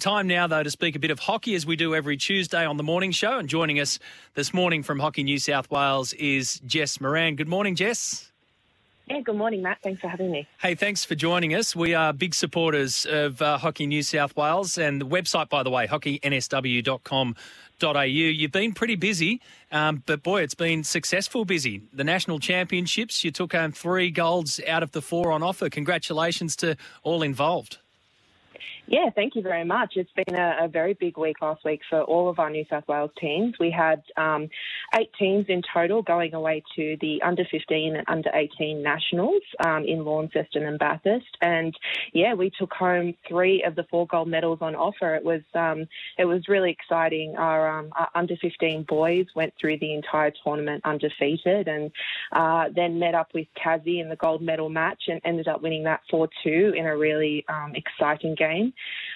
Time now, though, to speak a bit of hockey as we do every Tuesday on the morning show. And joining us this morning from Hockey New South Wales is Jess Moran. Good morning, Jess. Yeah, good morning, Matt. Thanks for having me. Hey, thanks for joining us. We are big supporters of uh, Hockey New South Wales and the website, by the way, hockeynsw.com.au. You've been pretty busy, um, but boy, it's been successful busy. The national championships, you took home three golds out of the four on offer. Congratulations to all involved. Yeah, thank you very much. It's been a, a, very big week last week for all of our New South Wales teams. We had um, eight teams in total going away to the under 15 and under 18 nationals um, in Launceston and Bathurst. And yeah, we took home three of the four gold medals on offer. It was um, it was really exciting. Our, um, our, under 15 boys went through the entire tournament undefeated and uh, then met up with Tassie in the gold medal match and ended up winning that 4 2 in a really um, exciting game.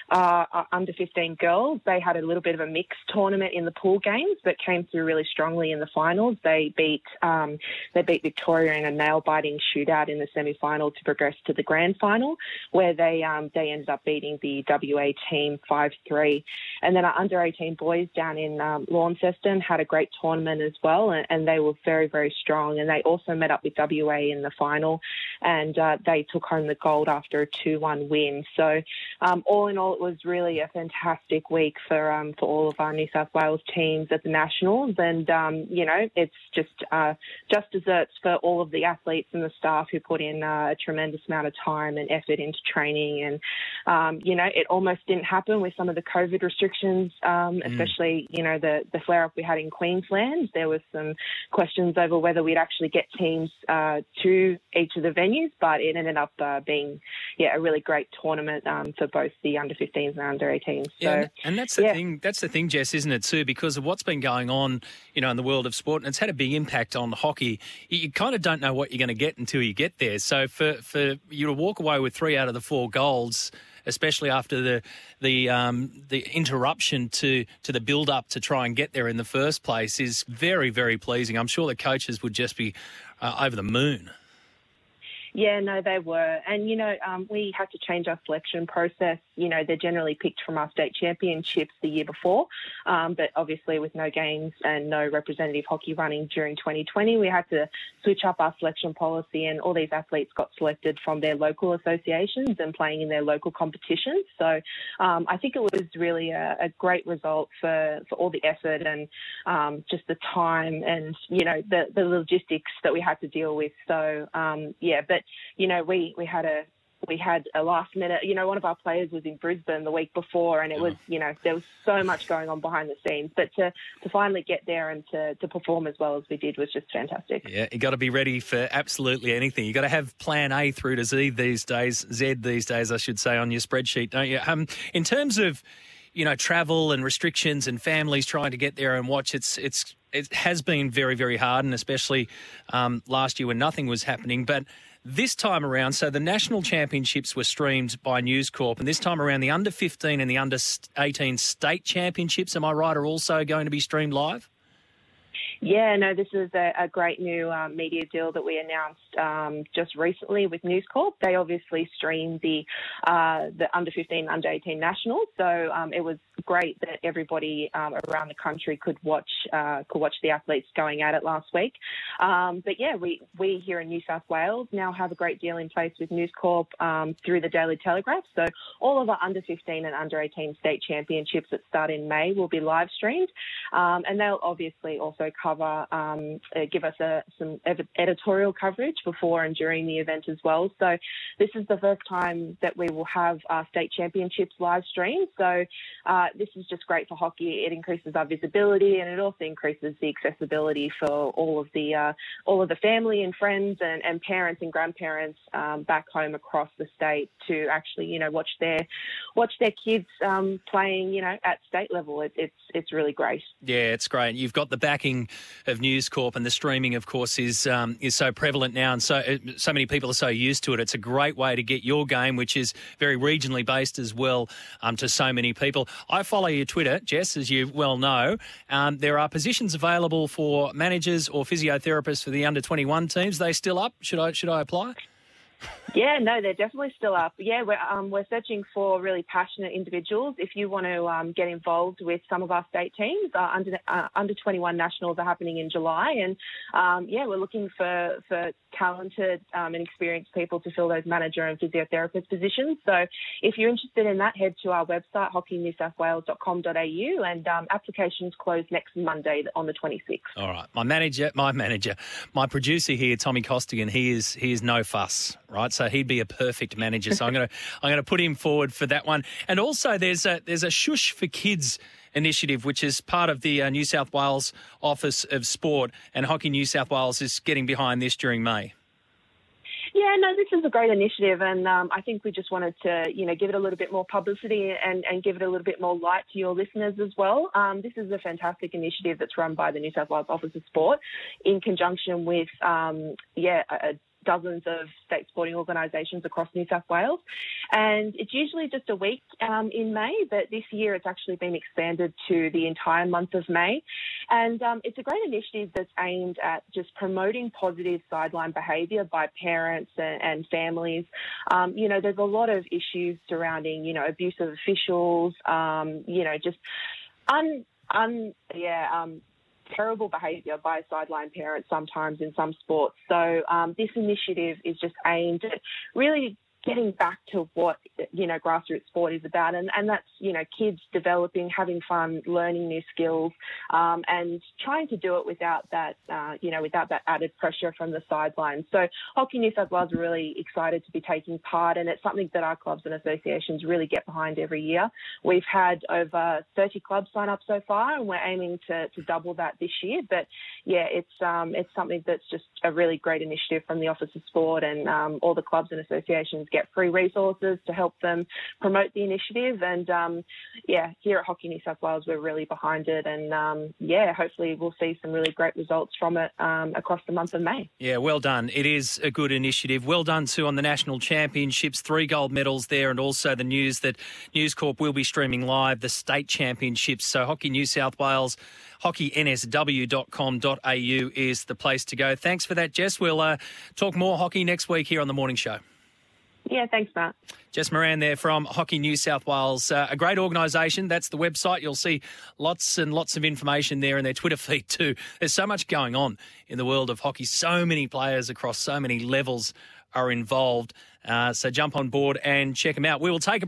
Uh, under 15 girls, they had a little bit of a mixed tournament in the pool games, but came through really strongly in the finals. They beat um, they beat Victoria in a nail biting shootout in the semi final to progress to the grand final, where they um, they ended up beating the WA team 5 3. And then our under 18 boys down in um, Launceston had a great tournament as well, and, and, they were very very strong. And they also met up with WA in the final, and uh, they took home the gold after a 2 1 win. So um, all in all, it was really a fantastic week for um, for all of our New South Wales teams at the Nationals, and um, you know it's just uh, just desserts for all of the athletes and the staff who put in uh, a tremendous amount of time and effort into training, and um, you know it almost didn't happen with some of the COVID restrictions, um, mm. especially you know the the flare up we had in Queensland. There was some questions over whether we'd actually get teams uh, to each of the venues, but it ended up uh, being yeah a really great tournament um, for both the under 15s and under 18s. So, yeah, and that's the yeah. thing. That's the thing, Jess, isn't it too? Because of what's been going on, you know, in the world of sport, and it's had a big impact on hockey. You, you kind of don't know what you're going to get until you get there. So for for you to walk away with three out of the four goals especially after the the um, the interruption to to the build up to try and get there in the first place is very very pleasing. I'm sure the coaches would just be uh, over the moon. Yeah, no, they were. And, you know, um, we had to change our selection process. You know, they're generally picked from our state championships the year before. Um, but obviously, with no games and no representative hockey running during 2020, we had to switch up our selection policy. And all these athletes got selected from their local associations and playing in their local competitions. So um, I think it was really a, a, great result for, for all the effort and um, just the time and, you know, the, the logistics that we had to deal with. So, um, yeah, but you know, we we had a we had a last minute, you know, one of our players was in Brisbane the week before and it was, you know, there was so much going on behind the scenes. But to, to finally get there and to, to perform as well as we did was just fantastic. Yeah, you got to be ready for absolutely anything. you got to have plan A through to Z these days, Z these days, I should say, on your spreadsheet, don't you? Um, in terms of, you know, travel and restrictions and families trying to get there and watch, it's, it's, it has been very, very hard, and especially um, last year when nothing was happening. But this time around, so the national championships were streamed by News Corp, and this time around, the under 15 and the under 18 state championships, am I right, are also going to be streamed live? Yeah, no, this is a, a great new um, media deal that we announced um, just recently with News Corp. They obviously stream the uh, the under 15, under 18 nationals, so um, it was great that everybody um, around the country could watch uh, could watch the athletes going at it last week. Um, but yeah, we we here in New South Wales now have a great deal in place with News Corp through the Daily Telegraph. So all of our under 15 and under 18 state championships that start in May will be live streamed, and they'll obviously also cover cover, um, uh, give us a, some editorial coverage before and during the event as well. So this is the first time that we will have our state championships live streamed. So uh, this is just great for hockey. It increases our visibility and it also increases the accessibility for all of the uh, all of the family and friends and, and parents and grandparents um, back home across the state to actually you know watch their watch their kids um, playing you know at state level. It, it's it's really great. Yeah, it's great. You've got the backing of News Corp, and the streaming, of course, is um, is so prevalent now, and so uh, so many people are so used to it. It's a great way to get your game, which is very regionally based as well, um, to so many people. I follow your Twitter, Jess, as you well know. Um, there are positions available for managers or physiotherapists for the under twenty one teams. Are they still up? Should I should I apply? Yeah, no, they're definitely still up. Yeah, we're um, we're searching for really passionate individuals. If you want to um, get involved with some of our state teams, uh, under uh, under 21 nationals are happening in July, and um, yeah, we're looking for for talented um, and experienced people to fill those manager and physiotherapist positions. So, if you're interested in that, head to our website hockeynewsouthwales.com.au, and um, applications close next Monday on the 26th. All right, my manager, my manager, my producer here, Tommy Costigan, he is he is no fuss, right? So he'd be a perfect manager. So I'm going to I'm going to put him forward for that one. And also there's a there's a shush for kids initiative, which is part of the uh, New South Wales Office of Sport, and Hockey New South Wales is getting behind this during May. Yeah, no, this is a great initiative, and um, I think we just wanted to, you know, give it a little bit more publicity and, and give it a little bit more light to your listeners as well. Um, this is a fantastic initiative that's run by the New South Wales Office of Sport in conjunction with, um, yeah, a, dozens of state sporting organisations across New South Wales. And it's usually just a week um, in May, but this year it's actually been expanded to the entire month of May. And um, it's a great initiative that's aimed at just promoting positive sideline behaviour by parents and, and families. Um, you know, there's a lot of issues surrounding, you know, abuse of officials, um, you know, just un, un yeah, um, terrible behaviour by sideline parents sometimes in some sports. So um, this initiative is just aimed at really getting back to what you know grassroots sport is about, and and that's you know kids developing, having fun, learning new skills, um, and trying to do it without that uh, you know without that added pressure from the sidelines. So Hockey New South Wales are really excited to be taking part, and it's something that our clubs and associations really get behind every year. We've had over 30 clubs sign up so far, and we're aiming to, to double that this year. But yeah, it's um, it's something that's just a really great initiative from the Office of Sport and um, all the clubs and associations get free resources to help them promote the initiative. And um, yeah, here at Hockey New South Wales, we're really behind it. And um, yeah, hopefully we'll see some really great results from it um, across the month of May. Yeah, well done. It is a good initiative. Well done too on the national championships, three gold medals there, and also the news that News Corp will be streaming live the state championships. So Hockey New South Wales hockeynsw.com.au is the place to go. Thanks for that, Jess. We'll uh, talk more hockey next week here on the morning show. Yeah, thanks, Matt. Jess Moran there from Hockey New South Wales. Uh, a great organisation. That's the website. You'll see lots and lots of information there in their Twitter feed too. There's so much going on in the world of hockey. So many players across so many levels are involved. Uh, so jump on board and check them out. We will take a